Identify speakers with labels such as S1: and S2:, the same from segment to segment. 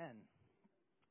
S1: Amen.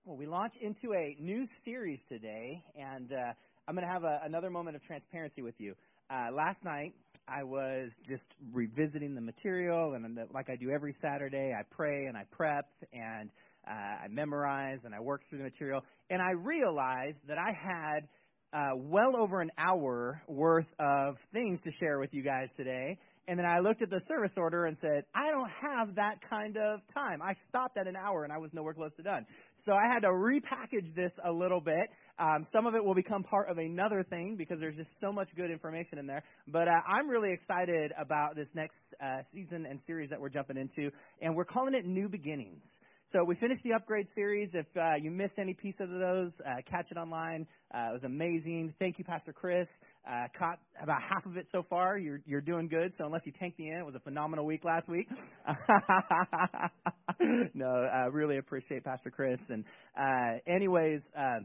S1: Well, we launch into a new series today, and uh, I'm going to have a, another moment of transparency with you. Uh, last night, I was just revisiting the material, and like I do every Saturday, I pray and I prep and uh, I memorize and I work through the material, and I realized that I had uh, well over an hour worth of things to share with you guys today. And then I looked at the service order and said, I don't have that kind of time. I stopped at an hour and I was nowhere close to done. So I had to repackage this a little bit. Um, some of it will become part of another thing because there's just so much good information in there. But uh, I'm really excited about this next uh, season and series that we're jumping into, and we're calling it New Beginnings. So we finished the upgrade series. If uh, you missed any piece of those, uh, catch it online. Uh, it was amazing. Thank you, Pastor Chris. Uh, caught about half of it so far. You're you're doing good. So unless you tanked the end, it was a phenomenal week last week. no, I really appreciate Pastor Chris. And uh, anyways, uh,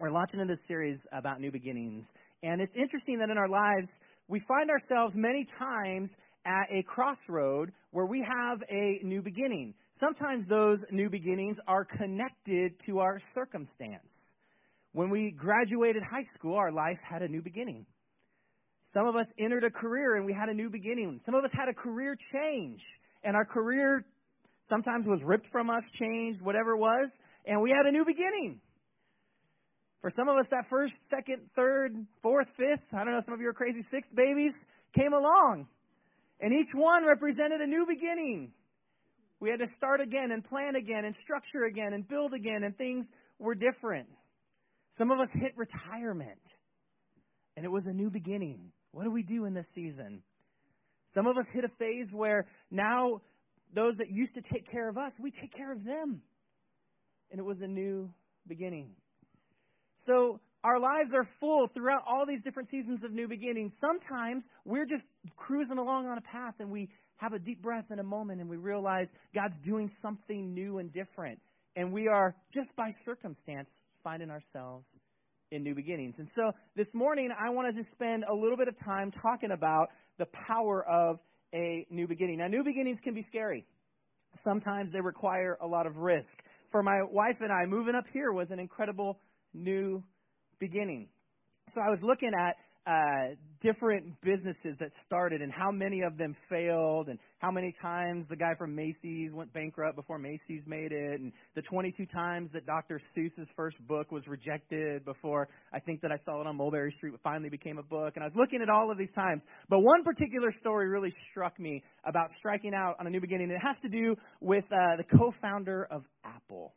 S1: we're launching in this series about new beginnings, and it's interesting that in our lives we find ourselves many times at a crossroad where we have a new beginning. Sometimes those new beginnings are connected to our circumstance. When we graduated high school, our life had a new beginning. Some of us entered a career and we had a new beginning. Some of us had a career change, and our career sometimes was ripped from us, changed, whatever it was, and we had a new beginning. For some of us, that first, second, third, fourth, fifth, I don't know, some of you are crazy, sixth babies came along. And each one represented a new beginning. We had to start again and plan again and structure again and build again, and things were different. Some of us hit retirement, and it was a new beginning. What do we do in this season? Some of us hit a phase where now those that used to take care of us, we take care of them. And it was a new beginning. So our lives are full throughout all these different seasons of new beginnings. Sometimes we're just cruising along on a path and we have a deep breath in a moment and we realize God's doing something new and different. And we are, just by circumstance, finding ourselves in new beginnings. And so this morning, I wanted to spend a little bit of time talking about the power of a new beginning. Now, new beginnings can be scary. Sometimes they require a lot of risk. For my wife and I, moving up here was an incredible new beginning. So I was looking at uh, different businesses that started and how many of them failed and how many times the guy from Macy's went bankrupt before Macy's made it and the 22 times that Dr. Seuss's first book was rejected before I think that I saw it on Mulberry Street finally became a book and I was looking at all of these times but one particular story really struck me about striking out on a new beginning and it has to do with uh, the co-founder of Apple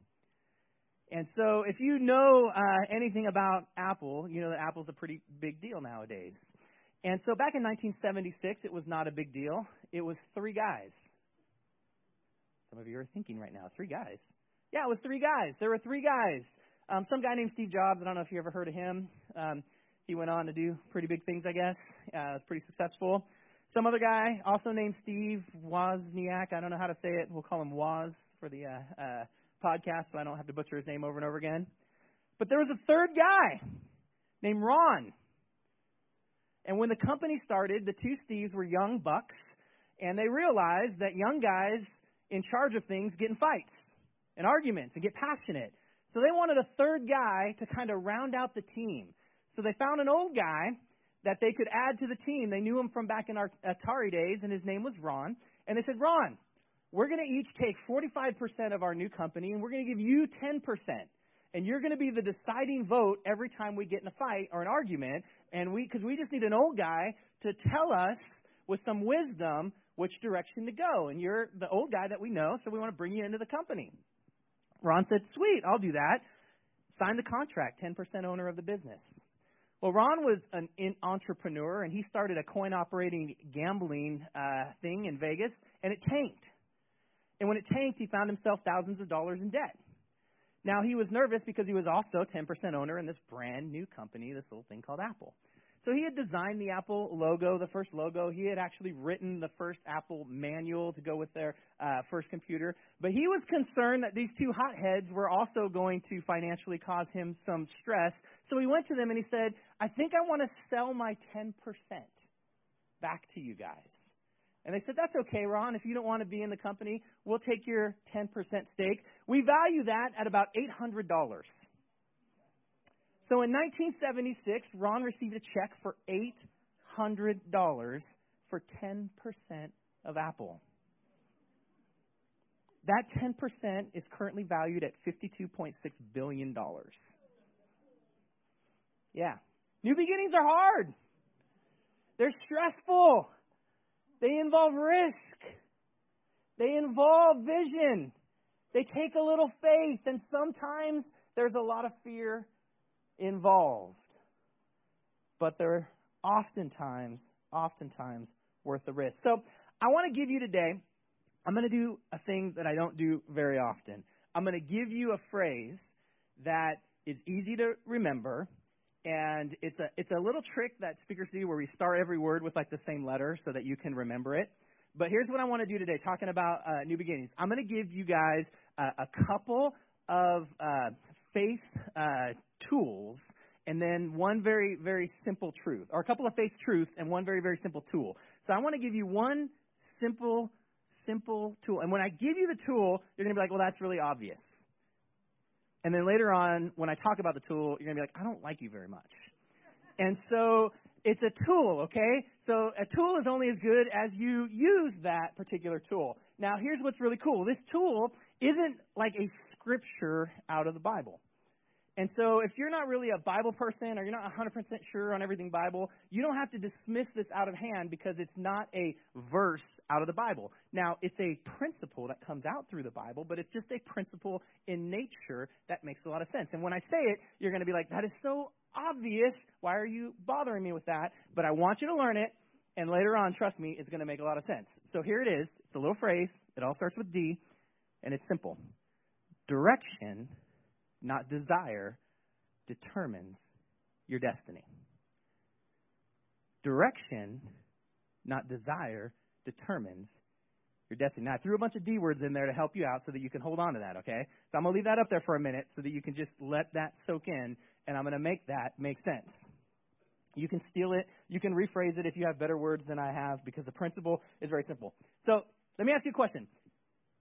S1: and so, if you know uh, anything about Apple, you know that Apple's a pretty big deal nowadays. And so, back in 1976, it was not a big deal. It was three guys. Some of you are thinking right now, three guys. Yeah, it was three guys. There were three guys. Um, some guy named Steve Jobs. I don't know if you ever heard of him. Um, he went on to do pretty big things, I guess. Uh, was pretty successful. Some other guy, also named Steve Wozniak. I don't know how to say it. We'll call him Woz for the uh, uh, podcast, so I don't have to butcher his name over and over again. But there was a third guy named Ron. And when the company started, the two Steves were young bucks, and they realized that young guys in charge of things get in fights and arguments and get passionate. So they wanted a third guy to kind of round out the team. So they found an old guy that they could add to the team. They knew him from back in our Atari days, and his name was Ron. And they said, Ron, we're going to each take 45% of our new company and we're going to give you 10%. And you're going to be the deciding vote every time we get in a fight or an argument. And we, because we just need an old guy to tell us with some wisdom which direction to go. And you're the old guy that we know, so we want to bring you into the company. Ron said, Sweet, I'll do that. Sign the contract, 10% owner of the business. Well, Ron was an entrepreneur, and he started a coin operating gambling uh, thing in Vegas, and it tanked. And when it tanked, he found himself thousands of dollars in debt. Now, he was nervous because he was also 10% owner in this brand new company, this little thing called Apple. So he had designed the Apple logo, the first logo. He had actually written the first Apple manual to go with their uh, first computer. But he was concerned that these two hotheads were also going to financially cause him some stress. So he went to them and he said, I think I want to sell my 10% back to you guys. And they said, That's okay, Ron. If you don't want to be in the company, we'll take your 10% stake. We value that at about $800. So in 1976, Ron received a check for $800 for 10% of Apple. That 10% is currently valued at $52.6 billion. Yeah. New beginnings are hard. They're stressful. They involve risk. They involve vision. They take a little faith, and sometimes there's a lot of fear involved. But they're oftentimes, oftentimes worth the risk. So I want to give you today, I'm going to do a thing that I don't do very often. I'm going to give you a phrase that is easy to remember and it's a it's a little trick that speakers do where we start every word with like the same letter so that you can remember it. But here's what I want to do today, talking about uh, new beginnings. I'm going to give you guys a couple of uh, faith uh, tools, and then one very very simple truth, or a couple of faith truths and one very very simple tool. So I want to give you one simple simple tool, and when I give you the tool, you're going to be like, well, that's really obvious. And then later on, when I talk about the tool, you're going to be like, I don't like you very much. And so it's a tool, okay? So a tool is only as good as you use that particular tool. Now, here's what's really cool this tool isn't like a scripture out of the Bible. And so, if you're not really a Bible person or you're not 100% sure on everything Bible, you don't have to dismiss this out of hand because it's not a verse out of the Bible. Now, it's a principle that comes out through the Bible, but it's just a principle in nature that makes a lot of sense. And when I say it, you're going to be like, that is so obvious. Why are you bothering me with that? But I want you to learn it, and later on, trust me, it's going to make a lot of sense. So here it is. It's a little phrase. It all starts with D, and it's simple. Direction not desire, determines your destiny. Direction, not desire, determines your destiny. Now, I threw a bunch of D words in there to help you out so that you can hold on to that, okay? So I'm going to leave that up there for a minute so that you can just let that soak in, and I'm going to make that make sense. You can steal it. You can rephrase it if you have better words than I have because the principle is very simple. So let me ask you a question.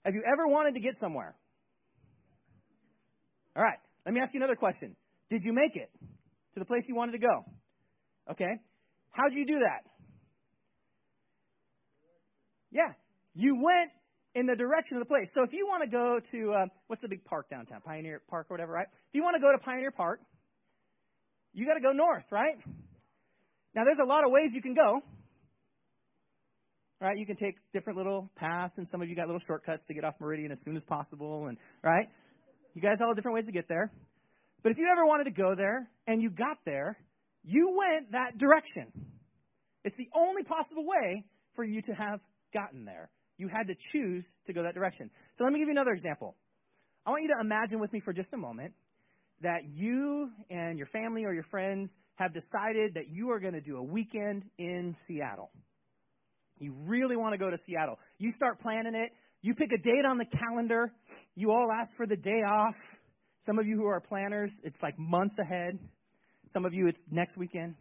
S1: Have you ever wanted to get somewhere? All right. Let me ask you another question. Did you make it to the place you wanted to go? Okay. How'd you do that? Yeah. You went in the direction of the place. So if you want to go to, uh, what's the big park downtown? Pioneer Park or whatever, right? If you want to go to Pioneer Park, you got to go north, right? Now, there's a lot of ways you can go. Right? You can take different little paths, and some of you got little shortcuts to get off Meridian as soon as possible, and right? You guys all have different ways to get there. But if you ever wanted to go there and you got there, you went that direction. It's the only possible way for you to have gotten there. You had to choose to go that direction. So let me give you another example. I want you to imagine with me for just a moment that you and your family or your friends have decided that you are going to do a weekend in Seattle. You really want to go to Seattle. You start planning it. You pick a date on the calendar. You all ask for the day off. Some of you who are planners, it's like months ahead. Some of you, it's next weekend.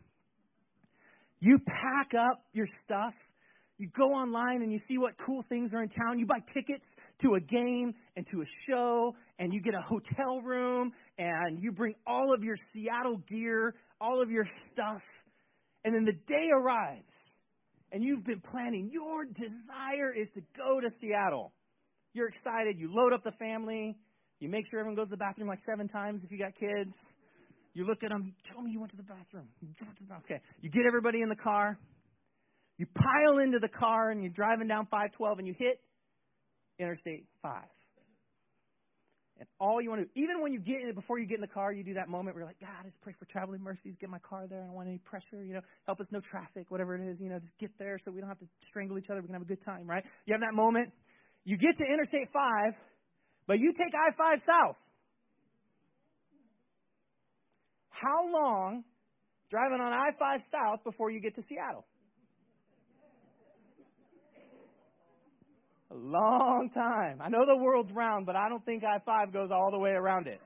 S1: You pack up your stuff. You go online and you see what cool things are in town. You buy tickets to a game and to a show, and you get a hotel room, and you bring all of your Seattle gear, all of your stuff. And then the day arrives, and you've been planning, your desire is to go to Seattle. You're excited. You load up the family. You make sure everyone goes to the bathroom like seven times if you got kids. You look at them. Tell me you went to the bathroom. Okay. You get everybody in the car. You pile into the car and you're driving down 512 and you hit Interstate 5. And all you want to, even when you get in, before you get in the car, you do that moment where you're like, God, just pray for traveling mercies, get my car there. I don't want any pressure, you know, help us no traffic, whatever it is, you know, just get there so we don't have to strangle each other. We can have a good time, right? You have that moment. You get to Interstate 5, but you take I 5 south. How long driving on I 5 south before you get to Seattle? A long time. I know the world's round, but I don't think I 5 goes all the way around it.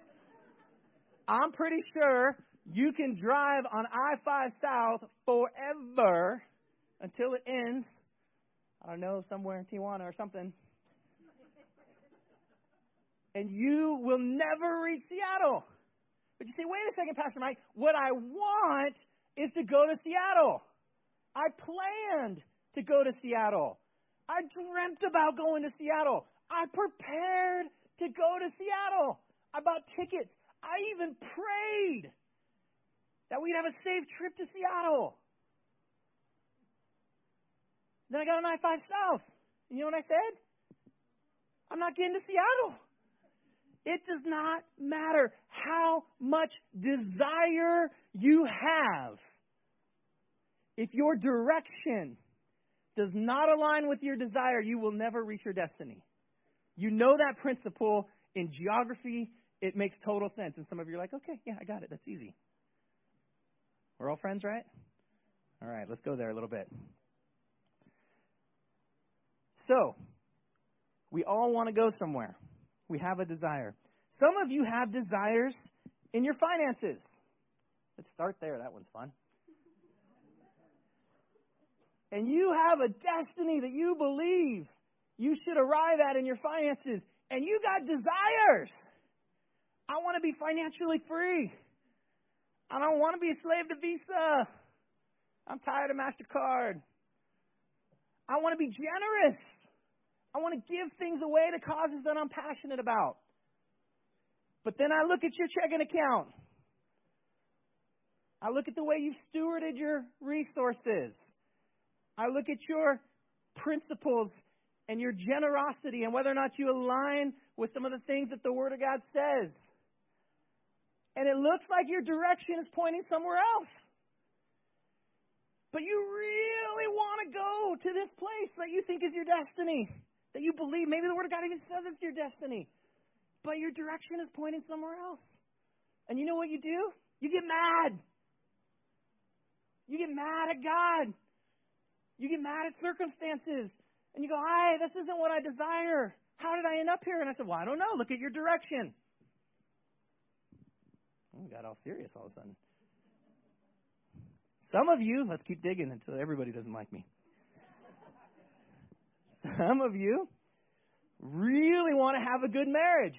S1: I'm pretty sure you can drive on I 5 South forever until it ends I don't know, somewhere in Tijuana or something. And you will never reach Seattle. But you say, wait a second, Pastor Mike, what I want is to go to Seattle. I planned to go to Seattle. I dreamt about going to Seattle. I prepared to go to Seattle. I bought tickets. I even prayed that we'd have a safe trip to Seattle. Then I got on I 5 South. You know what I said? I'm not getting to Seattle. It does not matter how much desire you have. If your direction does not align with your desire, you will never reach your destiny. You know that principle in geography, it makes total sense. And some of you are like, okay, yeah, I got it. That's easy. We're all friends, right? All right, let's go there a little bit. So, we all want to go somewhere. We have a desire. Some of you have desires in your finances. Let's start there. That one's fun. And you have a destiny that you believe you should arrive at in your finances. And you got desires. I want to be financially free. I don't want to be a slave to Visa. I'm tired of MasterCard. I want to be generous. I want to give things away to causes that I'm passionate about. But then I look at your checking account. I look at the way you've stewarded your resources. I look at your principles and your generosity and whether or not you align with some of the things that the Word of God says. And it looks like your direction is pointing somewhere else. But you really want to go to this place that you think is your destiny, that you believe. Maybe the Word of God even says it's your destiny. But your direction is pointing somewhere else. And you know what you do? You get mad. You get mad at God. You get mad at circumstances. And you go, "Hi, this isn't what I desire. How did I end up here? And I said, Well, I don't know. Look at your direction. Oh, we got all serious all of a sudden. Some of you, let's keep digging until everybody doesn't like me. Some of you really want to have a good marriage.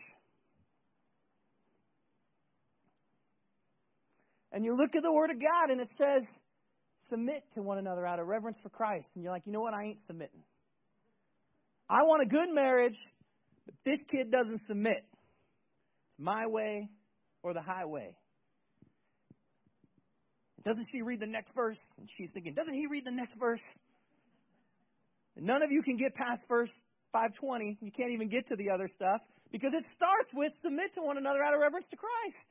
S1: And you look at the Word of God and it says, submit to one another out of reverence for Christ. And you're like, you know what? I ain't submitting. I want a good marriage, but this kid doesn't submit. It's my way or the highway. Doesn't she read the next verse? And she's thinking, doesn't he read the next verse? None of you can get past verse 520. You can't even get to the other stuff because it starts with submit to one another out of reverence to Christ.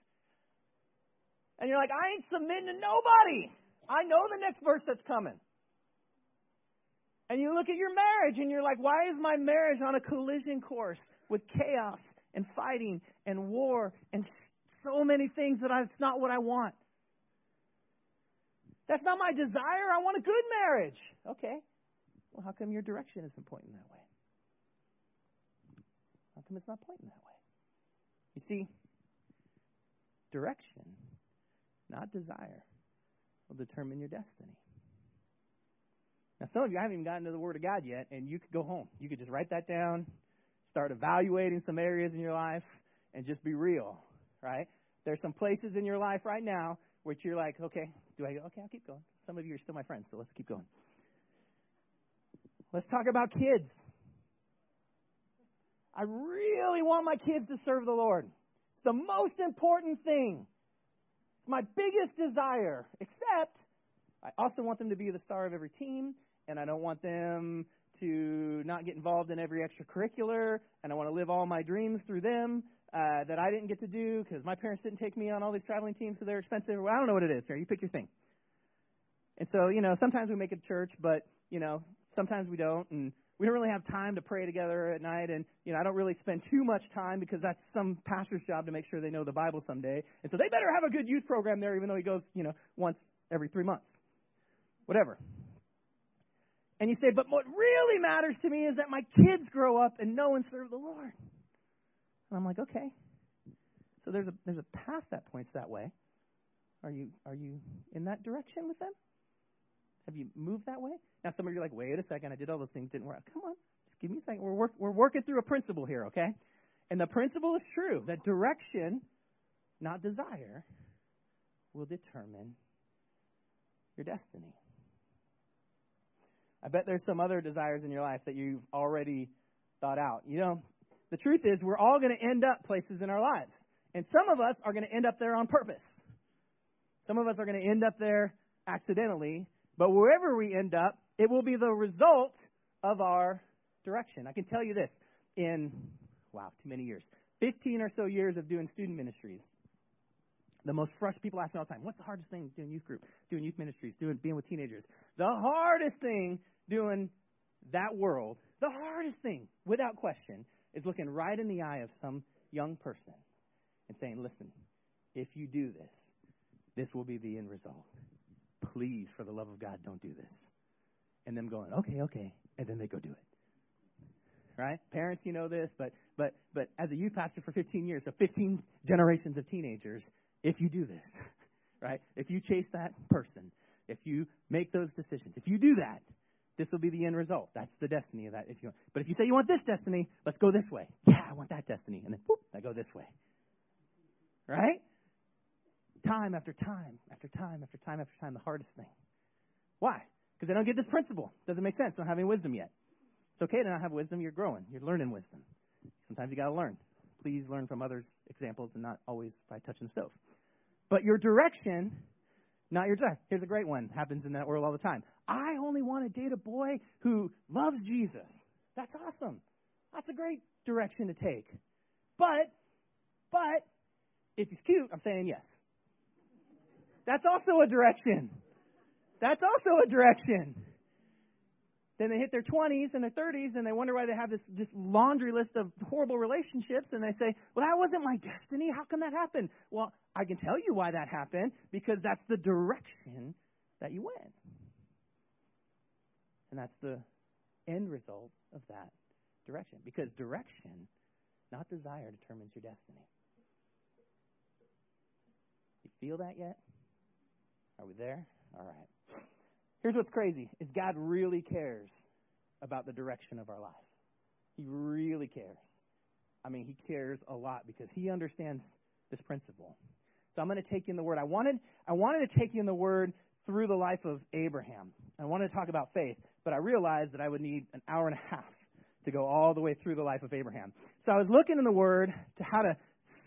S1: And you're like, I ain't submitting to nobody. I know the next verse that's coming. And you look at your marriage and you're like, why is my marriage on a collision course with chaos and fighting and war and so many things that I, it's not what I want? That's not my desire. I want a good marriage. Okay. Well, how come your direction isn't pointing that way? How come it's not pointing that way? You see, direction, not desire, will determine your destiny. Now, some of you haven't even gotten to the Word of God yet, and you could go home. You could just write that down, start evaluating some areas in your life, and just be real, right? There's some places in your life right now which you're like, okay, do I? Okay, I'll keep going. Some of you are still my friends, so let's keep going. Let's talk about kids. I really want my kids to serve the Lord. It's the most important thing. It's my biggest desire, except I also want them to be the star of every team, and I don't want them to not get involved in every extracurricular, and I want to live all my dreams through them uh, that I didn't get to do because my parents didn't take me on all these traveling teams because they're expensive. Well, I don't know what it is. Here, you pick your thing. And so, you know, sometimes we make it church, but you know, sometimes we don't, and we don't really have time to pray together at night. And you know, I don't really spend too much time because that's some pastor's job to make sure they know the Bible someday. And so they better have a good youth program there, even though he goes, you know, once every three months, whatever. And you say, but what really matters to me is that my kids grow up and know and serve the Lord. And I'm like, okay. So there's a there's a path that points that way. Are you are you in that direction with them? Have you moved that way? Now, some of you are like, wait a second, I did all those things, didn't work. Come on, just give me a second. We're, work, we're working through a principle here, okay? And the principle is true that direction, not desire, will determine your destiny. I bet there's some other desires in your life that you've already thought out. You know, the truth is, we're all going to end up places in our lives. And some of us are going to end up there on purpose. Some of us are going to end up there accidentally. But wherever we end up, it will be the result of our direction. I can tell you this in, wow, too many years 15 or so years of doing student ministries. The most frustrating people ask me all the time, what's the hardest thing doing youth group, doing youth ministries, doing being with teenagers? The hardest thing doing that world, the hardest thing, without question, is looking right in the eye of some young person and saying, listen, if you do this, this will be the end result. Please, for the love of God, don't do this. And them going, okay, okay, and then they go do it. Right? Parents, you know this, but but but as a youth pastor for 15 years, so 15 generations of teenagers, if you do this, right? If you chase that person, if you make those decisions, if you do that, this will be the end result. That's the destiny of that. If you, want. but if you say you want this destiny, let's go this way. Yeah, I want that destiny, and then whoop, I go this way. Right? Time after time after time after time after time, the hardest thing. Why? Because they don't get this principle. Doesn't make sense. Don't have any wisdom yet. It's okay to not have wisdom. You're growing. You're learning wisdom. Sometimes you got to learn. Please learn from others' examples and not always by touching the stove. But your direction, not your desire. Here's a great one. Happens in that world all the time. I only want to date a boy who loves Jesus. That's awesome. That's a great direction to take. But, but, if he's cute, I'm saying yes. That's also a direction. That's also a direction. Then they hit their 20s and their 30s and they wonder why they have this just laundry list of horrible relationships and they say, Well, that wasn't my destiny. How come that happened? Well, I can tell you why that happened because that's the direction that you went. And that's the end result of that direction. Because direction, not desire, determines your destiny. You feel that yet? Are we there? All right. Here's what's crazy is God really cares about the direction of our life. He really cares. I mean, he cares a lot because he understands this principle. So I'm going to take you in the word. I wanted I wanted to take you in the word through the life of Abraham. I wanted to talk about faith, but I realized that I would need an hour and a half to go all the way through the life of Abraham. So I was looking in the word to how to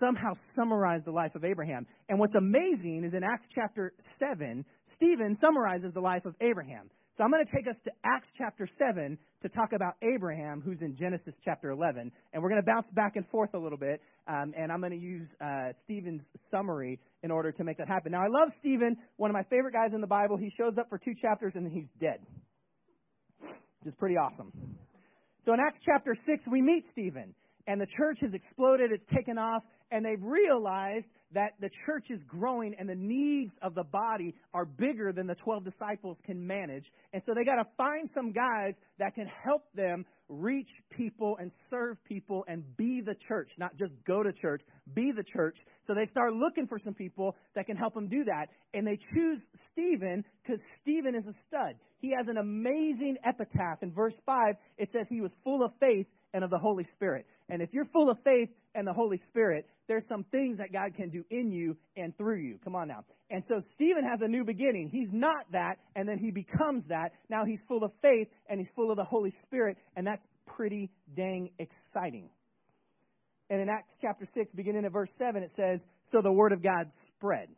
S1: somehow summarize the life of Abraham. And what's amazing is in Acts chapter 7, Stephen summarizes the life of Abraham. So I'm going to take us to Acts chapter 7 to talk about Abraham, who's in Genesis chapter 11. And we're going to bounce back and forth a little bit. Um, and I'm going to use uh, Stephen's summary in order to make that happen. Now, I love Stephen, one of my favorite guys in the Bible. He shows up for two chapters and then he's dead, which is pretty awesome. So in Acts chapter 6, we meet Stephen and the church has exploded, it's taken off, and they've realized that the church is growing and the needs of the body are bigger than the 12 disciples can manage. And so they got to find some guys that can help them reach people and serve people and be the church, not just go to church, be the church. So they start looking for some people that can help them do that. And they choose Stephen because Stephen is a stud. He has an amazing epitaph. In verse 5, it says he was full of faith and of the Holy Spirit. And if you're full of faith and the Holy Spirit, there's some things that God can do in you and through you. Come on now. And so Stephen has a new beginning. He's not that, and then he becomes that. Now he's full of faith and he's full of the Holy Spirit, and that's pretty dang exciting. And in Acts chapter 6, beginning at verse 7, it says, So the word of God spread.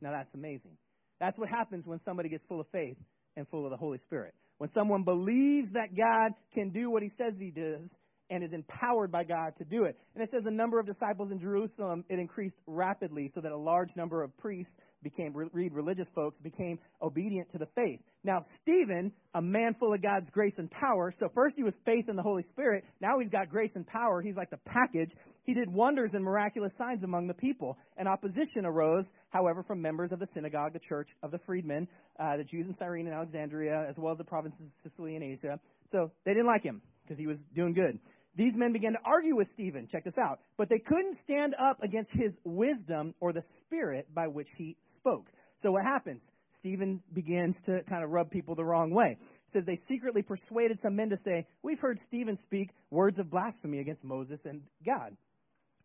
S1: Now that's amazing. That's what happens when somebody gets full of faith and full of the Holy Spirit. When someone believes that God can do what he says he does, and is empowered by God to do it. And it says the number of disciples in Jerusalem it increased rapidly, so that a large number of priests became read religious folks became obedient to the faith. Now Stephen, a man full of God's grace and power, so first he was faith in the Holy Spirit, now he's got grace and power. He's like the package. He did wonders and miraculous signs among the people. And opposition arose, however, from members of the synagogue, the church of the freedmen, uh, the Jews in Cyrene and Alexandria, as well as the provinces of Sicily and Asia. So they didn't like him because he was doing good. These men began to argue with Stephen. Check this out. But they couldn't stand up against his wisdom or the spirit by which he spoke. So what happens? Stephen begins to kind of rub people the wrong way. It says they secretly persuaded some men to say, We've heard Stephen speak words of blasphemy against Moses and God.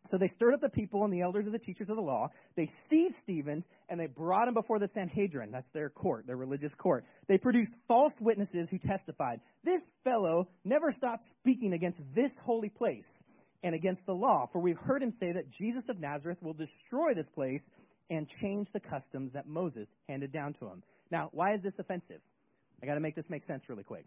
S1: So they stirred up the people and the elders of the teachers of the law. They seized Stephen and they brought him before the Sanhedrin. That's their court, their religious court. They produced false witnesses who testified, This fellow never stopped speaking against this holy place and against the law, for we've heard him say that Jesus of Nazareth will destroy this place and change the customs that Moses handed down to him. Now, why is this offensive? I got to make this make sense really quick.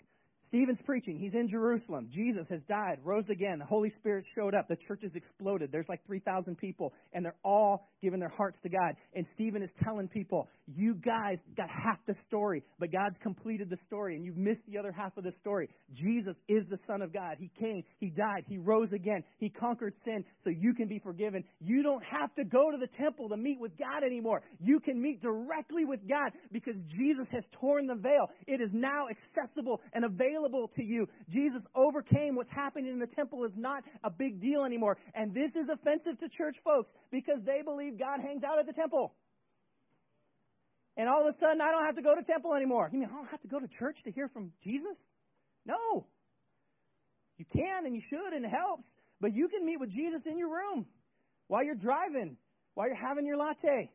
S1: Stephen's preaching. He's in Jerusalem. Jesus has died, rose again. The Holy Spirit showed up. The church has exploded. There's like 3,000 people, and they're all giving their hearts to God. And Stephen is telling people, You guys got half the story, but God's completed the story, and you've missed the other half of the story. Jesus is the Son of God. He came, He died, He rose again, He conquered sin so you can be forgiven. You don't have to go to the temple to meet with God anymore. You can meet directly with God because Jesus has torn the veil. It is now accessible and available available to you. Jesus overcame what's happening in the temple is not a big deal anymore. And this is offensive to church folks because they believe God hangs out at the temple. And all of a sudden, I don't have to go to temple anymore. You mean I don't have to go to church to hear from Jesus? No. You can and you should and it helps. But you can meet with Jesus in your room while you're driving, while you're having your latte.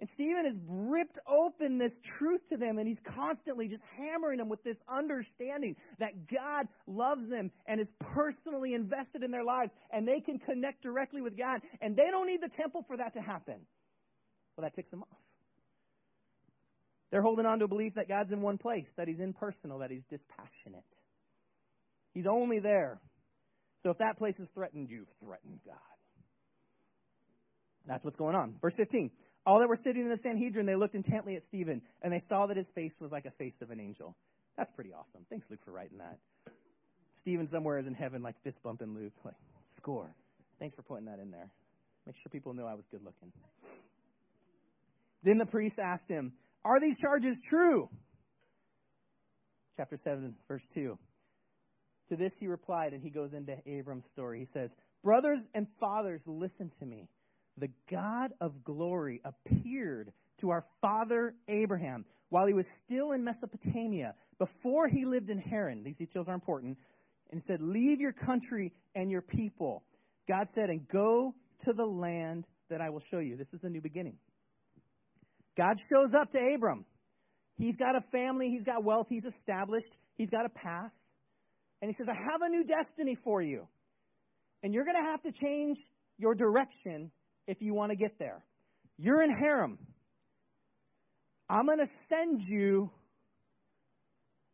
S1: And Stephen has ripped open this truth to them, and he's constantly just hammering them with this understanding that God loves them and is personally invested in their lives, and they can connect directly with God, and they don't need the temple for that to happen. Well, that ticks them off. They're holding on to a belief that God's in one place, that He's impersonal, that He's dispassionate. He's only there. So if that place is threatened, you've threatened God. That's what's going on. Verse 15. All that were sitting in the Sanhedrin, they looked intently at Stephen, and they saw that his face was like a face of an angel. That's pretty awesome. Thanks, Luke, for writing that. Stephen somewhere is in heaven, like fist bumping Luke, like score. Thanks for putting that in there. Make sure people know I was good looking. Then the priest asked him, Are these charges true? Chapter 7, verse 2. To this he replied, and he goes into Abram's story. He says, Brothers and fathers, listen to me the God of glory appeared to our father Abraham while he was still in Mesopotamia, before he lived in Haran. These details are important. And he said, Leave your country and your people. God said, And go to the land that I will show you. This is a new beginning. God shows up to Abram. He's got a family, he's got wealth, he's established, he's got a path. And he says, I have a new destiny for you. And you're going to have to change your direction if you want to get there. You're in Haran. I'm going to send you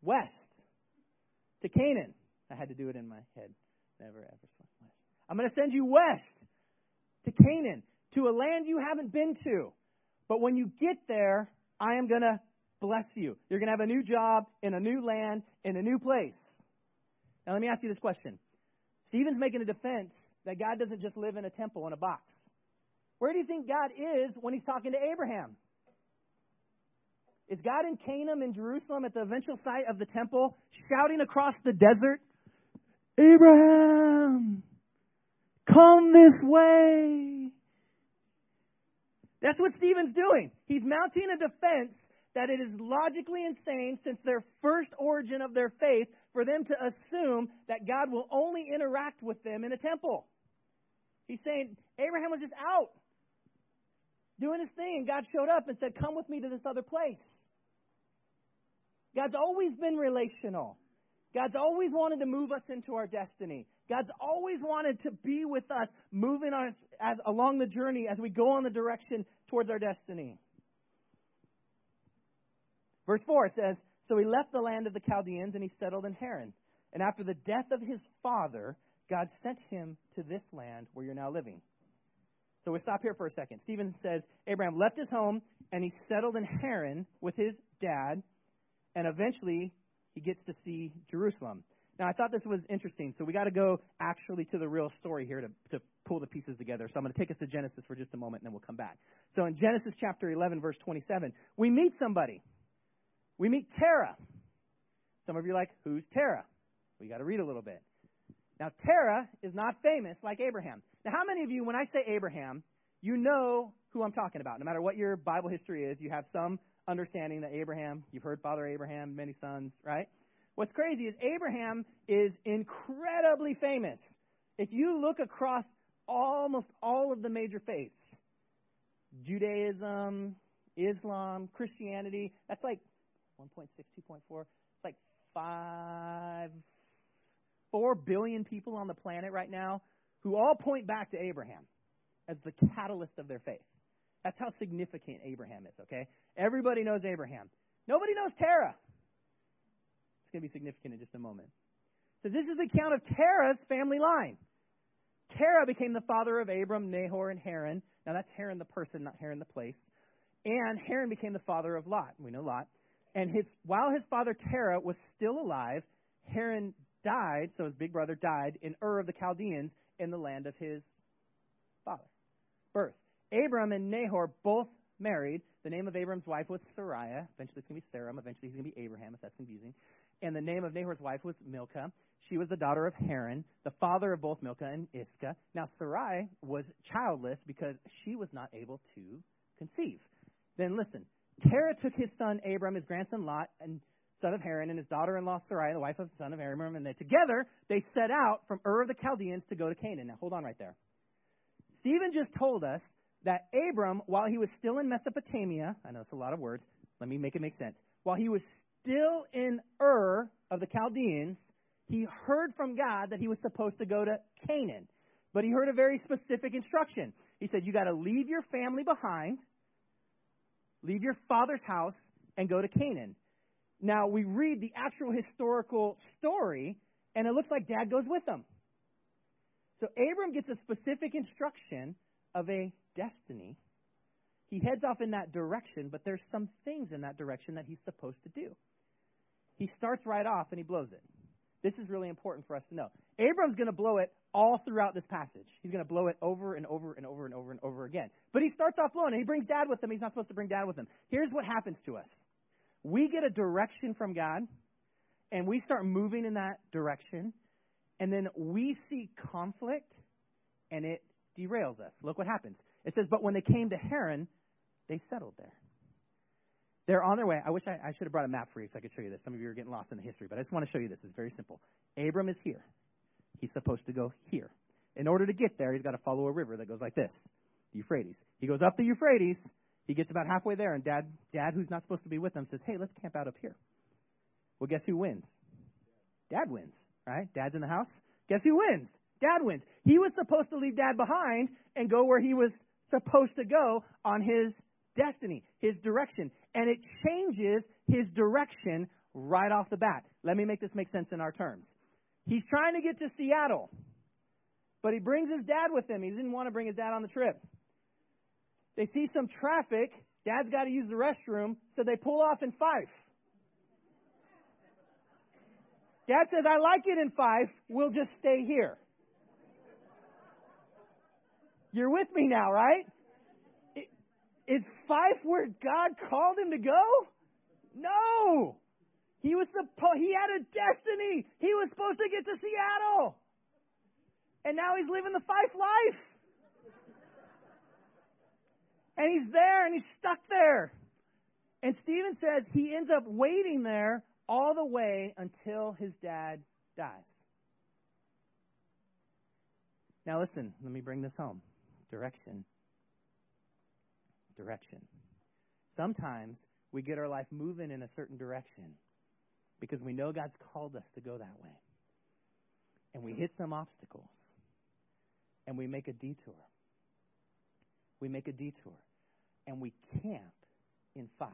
S1: west to Canaan. I had to do it in my head. Never ever west. I'm going to send you west to Canaan, to a land you haven't been to. But when you get there, I am going to bless you. You're going to have a new job in a new land in a new place. Now, let me ask you this question. Stephen's making a defense that God doesn't just live in a temple in a box. Where do you think God is when he's talking to Abraham? Is God in Canaan in Jerusalem at the eventual site of the temple, shouting across the desert, Abraham, come this way? That's what Stephen's doing. He's mounting a defense that it is logically insane since their first origin of their faith for them to assume that God will only interact with them in a temple. He's saying Abraham was just out doing his thing, and God showed up and said, Come with me to this other place. God's always been relational. God's always wanted to move us into our destiny. God's always wanted to be with us, moving us as, along the journey as we go on the direction towards our destiny. Verse 4 says, So he left the land of the Chaldeans and he settled in Haran. And after the death of his father, God sent him to this land where you're now living. So we stop here for a second. Stephen says Abraham left his home and he settled in Haran with his dad, and eventually he gets to see Jerusalem. Now, I thought this was interesting, so we got to go actually to the real story here to, to pull the pieces together. So I'm going to take us to Genesis for just a moment, and then we'll come back. So in Genesis chapter 11, verse 27, we meet somebody. We meet Terah. Some of you are like, who's Terah? We got to read a little bit. Now, Terah is not famous like Abraham. Now, how many of you, when I say Abraham, you know who I'm talking about? No matter what your Bible history is, you have some understanding that Abraham, you've heard Father Abraham, many sons, right? What's crazy is Abraham is incredibly famous. If you look across almost all of the major faiths, Judaism, Islam, Christianity, that's like 1.6, 2.4. It's like 5, 4 billion people on the planet right now who all point back to Abraham as the catalyst of their faith. That's how significant Abraham is, okay? Everybody knows Abraham. Nobody knows Terah. It's going to be significant in just a moment. So this is the account of Terah's family line. Terah became the father of Abram, Nahor, and Haran. Now that's Haran the person, not Haran the place. And Haran became the father of Lot. We know Lot. And his, while his father Terah was still alive, Haran died, so his big brother died in Ur of the Chaldeans in the land of his father. Birth. Abram and Nahor both married. The name of Abram's wife was Sarai. Eventually it's going to be Sarah. Eventually he's going to be Abraham, if that's confusing. And the name of Nahor's wife was Milcah. She was the daughter of Haran, the father of both Milcah and Iscah. Now Sarai was childless because she was not able to conceive. Then listen, Terah took his son Abram, his grandson Lot, and son of Haran, and his daughter-in-law Sarai, the wife of the son of Abram, and they together they set out from Ur of the Chaldeans to go to Canaan. Now hold on right there. Stephen just told us that Abram, while he was still in Mesopotamia, I know it's a lot of words, let me make it make sense. While he was still in Ur of the Chaldeans, he heard from God that he was supposed to go to Canaan. But he heard a very specific instruction. He said, You got to leave your family behind, leave your father's house, and go to Canaan. Now, we read the actual historical story, and it looks like dad goes with them. So Abram gets a specific instruction of a destiny. He heads off in that direction, but there's some things in that direction that he's supposed to do. He starts right off and he blows it. This is really important for us to know. Abram's going to blow it all throughout this passage. He's going to blow it over and over and over and over and over again. But he starts off blowing, and he brings dad with him. He's not supposed to bring dad with him. Here's what happens to us we get a direction from God, and we start moving in that direction, and then we see conflict, and it derails us. Look what happens. It says, But when they came to Haran, they settled there. They're on their way. I wish I, I should have brought a map for you so I could show you this. Some of you are getting lost in the history, but I just want to show you this. It's very simple. Abram is here. He's supposed to go here. In order to get there, he's got to follow a river that goes like this the Euphrates. He goes up the Euphrates. He gets about halfway there, and dad, dad, who's not supposed to be with them, says, Hey, let's camp out up here. Well, guess who wins? Dad wins, right? Dad's in the house. Guess who wins? Dad wins. He was supposed to leave dad behind and go where he was supposed to go on his destiny, his direction. And it changes his direction right off the bat. Let me make this make sense in our terms. He's trying to get to Seattle, but he brings his dad with him. He didn't want to bring his dad on the trip. They see some traffic. Dad's got to use the restroom, so they pull off in Fife. Dad says, I like it in Fife. We'll just stay here. You're with me now, right? Is Fife where God called him to go? No. He was supposed he had a destiny. He was supposed to get to Seattle. And now he's living the Fife life. And he's there and he's stuck there. And Stephen says he ends up waiting there all the way until his dad dies. Now, listen, let me bring this home. Direction direction. Sometimes we get our life moving in a certain direction because we know God's called us to go that way. And we hit some obstacles and we make a detour. We make a detour and we camp in Fife.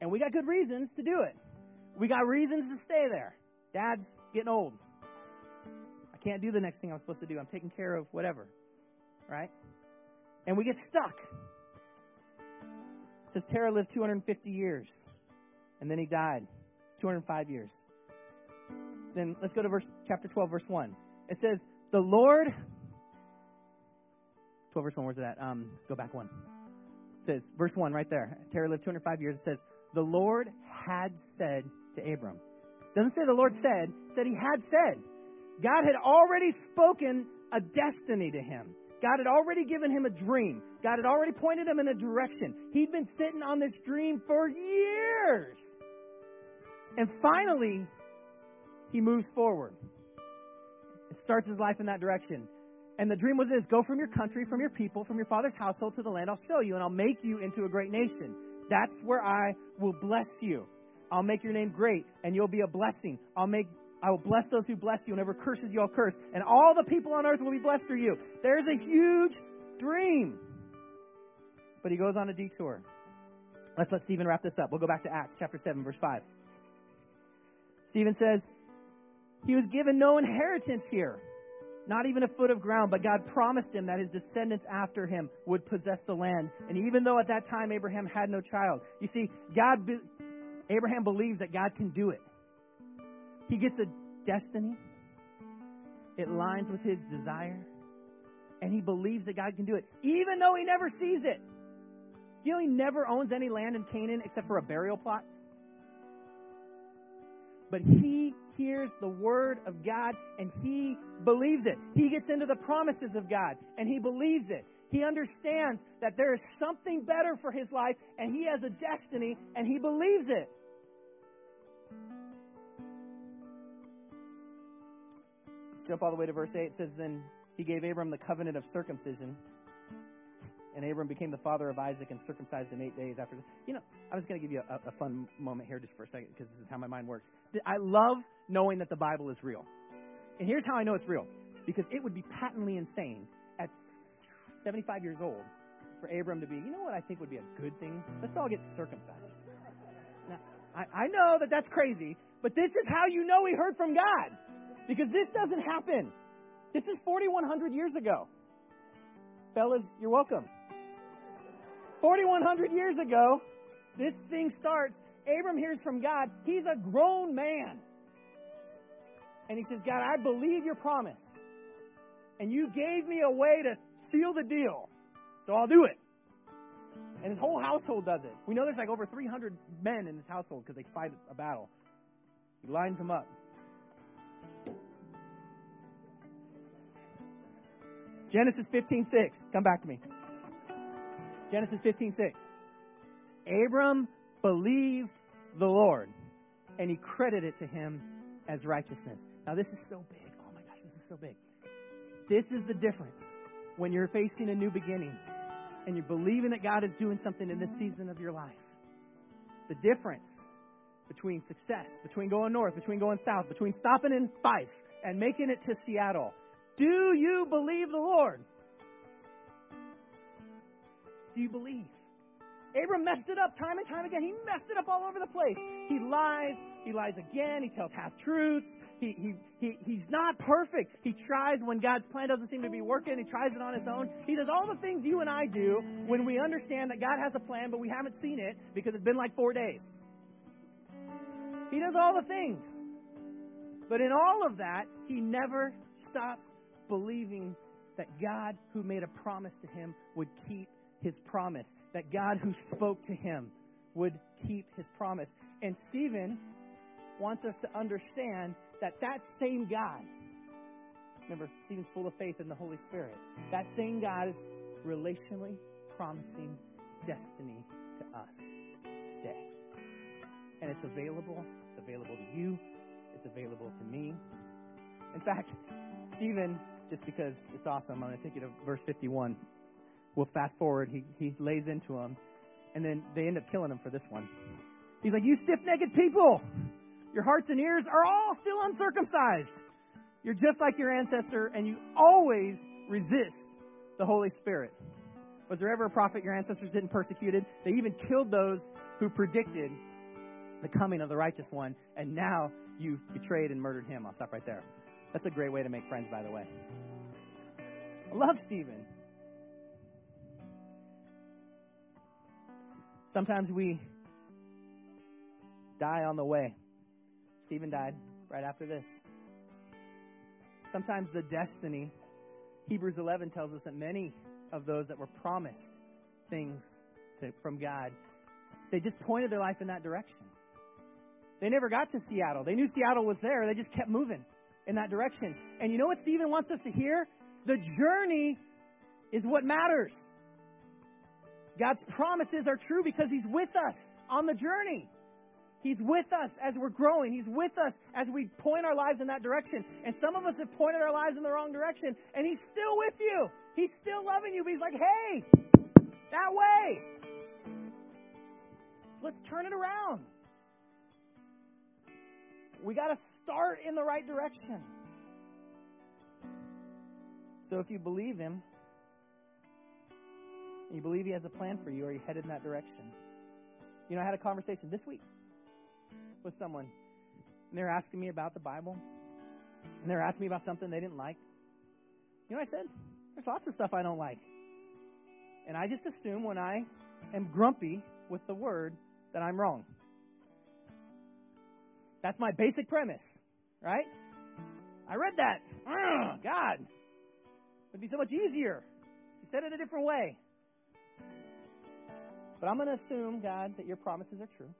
S1: And we got good reasons to do it. We got reasons to stay there. Dad's getting old. I can't do the next thing I'm supposed to do. I'm taking care of whatever. Right? and we get stuck. It says Terah lived 250 years, and then he died. 205 years. Then let's go to verse chapter 12, verse 1. It says, The Lord 12 verse 1, where's it at? Um, go back one. It says, verse 1 right there. Terah lived 205 years. It says, The Lord had said to Abram. Doesn't say the Lord said, said he had said. God had already spoken a destiny to him. God had already given him a dream. God had already pointed him in a direction. He'd been sitting on this dream for years. And finally, he moves forward. starts his life in that direction. And the dream was this go from your country, from your people, from your father's household to the land I'll show you, and I'll make you into a great nation. That's where I will bless you. I'll make your name great, and you'll be a blessing. I'll make I will bless those who bless you, and whoever curses you, I'll curse. And all the people on earth will be blessed through you. There's a huge dream. But he goes on a detour. Let's let Stephen wrap this up. We'll go back to Acts chapter 7, verse 5. Stephen says, He was given no inheritance here, not even a foot of ground, but God promised him that his descendants after him would possess the land. And even though at that time Abraham had no child, you see, God, Abraham believes that God can do it. He gets a destiny, it lines with his desire, and he believes that God can do it, even though he never sees it. You know, he never owns any land in Canaan except for a burial plot. But he hears the word of God and he believes it. He gets into the promises of God and he believes it. He understands that there is something better for his life and he has a destiny and he believes it. Let's jump all the way to verse 8. It says, Then he gave Abram the covenant of circumcision. And Abram became the father of Isaac and circumcised him eight days after. You know, I was going to give you a, a fun moment here just for a second because this is how my mind works. I love knowing that the Bible is real. And here's how I know it's real because it would be patently insane at 75 years old for Abram to be, you know what I think would be a good thing? Let's all get circumcised. Now, I, I know that that's crazy, but this is how you know he heard from God. Because this doesn't happen. This is 4,100 years ago. Fellas, you're welcome. 4,100 years ago, this thing starts. Abram hears from God. He's a grown man. And he says, God, I believe your promise. And you gave me a way to seal the deal. So I'll do it. And his whole household does it. We know there's like over 300 men in his household because they fight a battle. He lines them up. Genesis 15:6. Come back to me. Genesis 15:6. Abram believed the Lord, and he credited it to him as righteousness. Now this is so big. Oh my gosh, this is so big. This is the difference when you're facing a new beginning and you're believing that God is doing something in this season of your life. The difference between success, between going north, between going south, between stopping in Fife and making it to Seattle do you believe the Lord? Do you believe? Abram messed it up time and time again. He messed it up all over the place. He lies. He lies again. He tells half truths. He, he, he, he's not perfect. He tries when God's plan doesn't seem to be working. He tries it on his own. He does all the things you and I do when we understand that God has a plan, but we haven't seen it because it's been like four days. He does all the things. But in all of that, he never stops believing that God, who made a promise to him, would keep his promise, that God, who spoke to him, would keep his promise. And Stephen wants us to understand that that same God, remember, Stephen's full of faith in the Holy Spirit, that same God is relationally promising destiny to us today. And it's available. It's available to you. It's available to me. In fact, Stephen just because it's awesome. I'm going to take you to verse 51. We'll fast forward. He, he lays into him, and then they end up killing him for this one. He's like, You stiff necked people! Your hearts and ears are all still uncircumcised. You're just like your ancestor, and you always resist the Holy Spirit. Was there ever a prophet your ancestors didn't persecuted? They even killed those who predicted the coming of the righteous one, and now you've betrayed and murdered him. I'll stop right there. That's a great way to make friends, by the way. I love Stephen. Sometimes we die on the way. Stephen died right after this. Sometimes the destiny, Hebrews 11 tells us that many of those that were promised things to, from God, they just pointed their life in that direction. They never got to Seattle. They knew Seattle was there. They just kept moving in that direction. And you know what Stephen wants us to hear? The journey is what matters. God's promises are true because He's with us on the journey. He's with us as we're growing. He's with us as we point our lives in that direction. And some of us have pointed our lives in the wrong direction, and He's still with you. He's still loving you, but He's like, hey, that way. Let's turn it around. We got to start in the right direction. So if you believe Him, you believe He has a plan for you, are you headed in that direction? You know, I had a conversation this week with someone, and they're asking me about the Bible, and they're asking me about something they didn't like. You know what I said? There's lots of stuff I don't like. And I just assume when I am grumpy with the Word that I'm wrong. That's my basic premise, right? I read that. Ugh, God, it'd be so much easier. You said it a different way. But I'm going to assume, God, that your promises are true,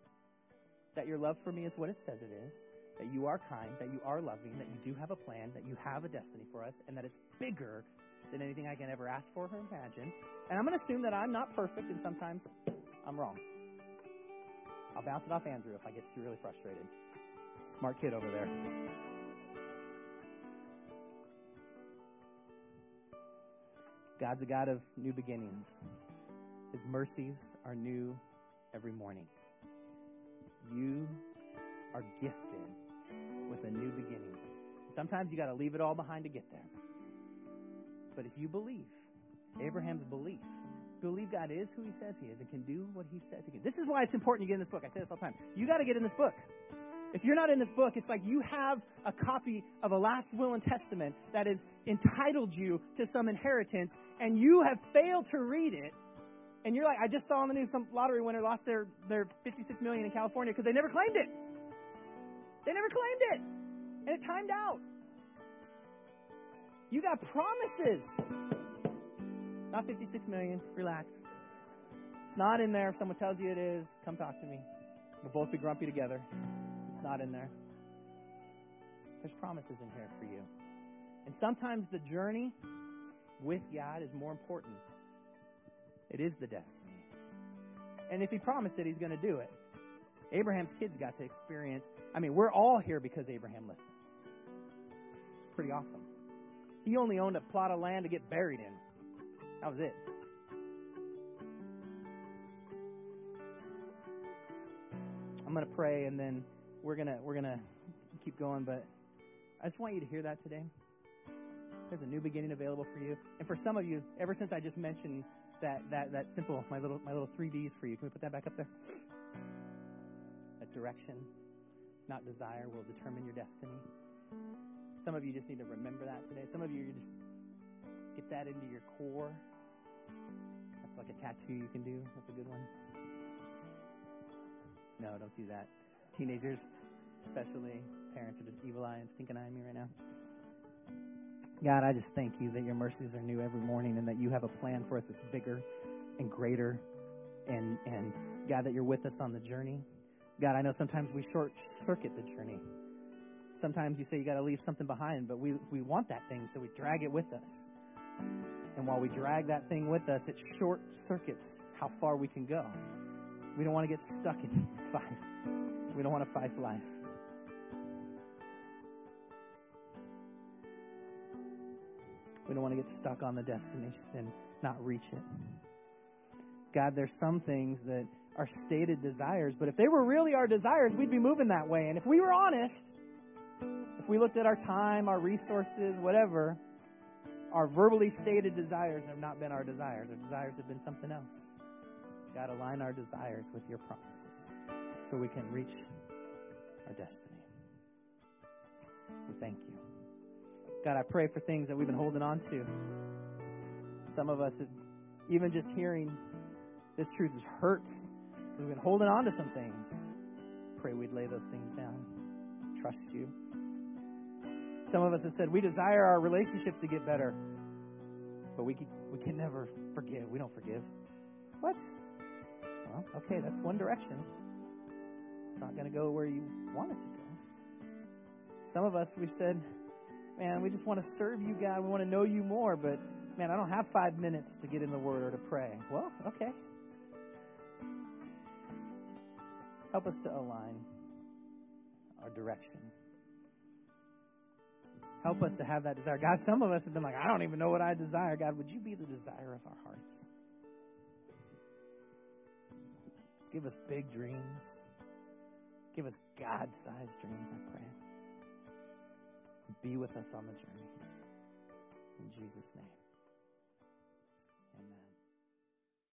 S1: that your love for me is what it says it is, that you are kind, that you are loving, that you do have a plan, that you have a destiny for us, and that it's bigger than anything I can ever ask for or imagine. And I'm going to assume that I'm not perfect, and sometimes I'm wrong. I'll bounce it off Andrew if I get too really frustrated. Smart kid over there. God's a God of new beginnings. His mercies are new every morning. You are gifted with a new beginning. Sometimes you got to leave it all behind to get there. But if you believe, Abraham's belief, believe God is who he says he is and can do what he says he can. This is why it's important you get in this book. I say this all the time. You got to get in this book. If you're not in this book, it's like you have a copy of a last will and testament that has entitled you to some inheritance, and you have failed to read it. And you're like, I just saw on the news some lottery winner lost their, their 56 million in California because they never claimed it. They never claimed it. And it timed out. You got promises. Not 56 million. Relax. It's not in there. If someone tells you it is, come talk to me. We'll both be grumpy together It's not in there. There's promises in here for you. And sometimes the journey with God is more important. It is the destiny. And if He promised it, He's going to do it. Abraham's kids got to experience. I mean, we're all here because Abraham listened. It's pretty awesome. He only owned a plot of land to get buried in. That was it. I'm going to pray and then we're gonna we're gonna keep going, but I just want you to hear that today. There's a new beginning available for you, and for some of you, ever since I just mentioned that that that simple my little my little three Ds for you. Can we put that back up there? That direction, not desire, will determine your destiny. Some of you just need to remember that today. Some of you you just get that into your core. That's like a tattoo you can do. That's a good one. No, don't do that teenagers, especially parents, are just evil eye and stinking eyeing me right now. God, I just thank you that your mercies are new every morning and that you have a plan for us that's bigger and greater. And, and God, that you're with us on the journey. God, I know sometimes we short circuit the journey. Sometimes you say you got to leave something behind, but we, we want that thing, so we drag it with us. And while we drag that thing with us, it short circuits how far we can go. We don't want to get stuck in Fife. We don't want to fight life. We don't want to get stuck on the destination and not reach it. God, there's some things that are stated desires, but if they were really our desires, we'd be moving that way. And if we were honest, if we looked at our time, our resources, whatever, our verbally stated desires have not been our desires. Our desires have been something else. God, align our desires with your promises so we can reach our destiny. We thank you. God, I pray for things that we've been holding on to. Some of us, even just hearing this truth hurts. We've been holding on to some things. Pray we'd lay those things down. Trust you. Some of us have said we desire our relationships to get better, but we can, we can never forgive. We don't forgive. What? Well, okay, that's one direction. It's not going to go where you want it to go. Some of us, we said, man, we just want to serve you, God. We want to know you more, but man, I don't have five minutes to get in the Word or to pray. Well, okay. Help us to align our direction. Help us to have that desire. God, some of us have been like, I don't even know what I desire. God, would you be the desire of our hearts? Give us big dreams. Give us God sized dreams, I pray be with us on the journey. In Jesus' name, amen.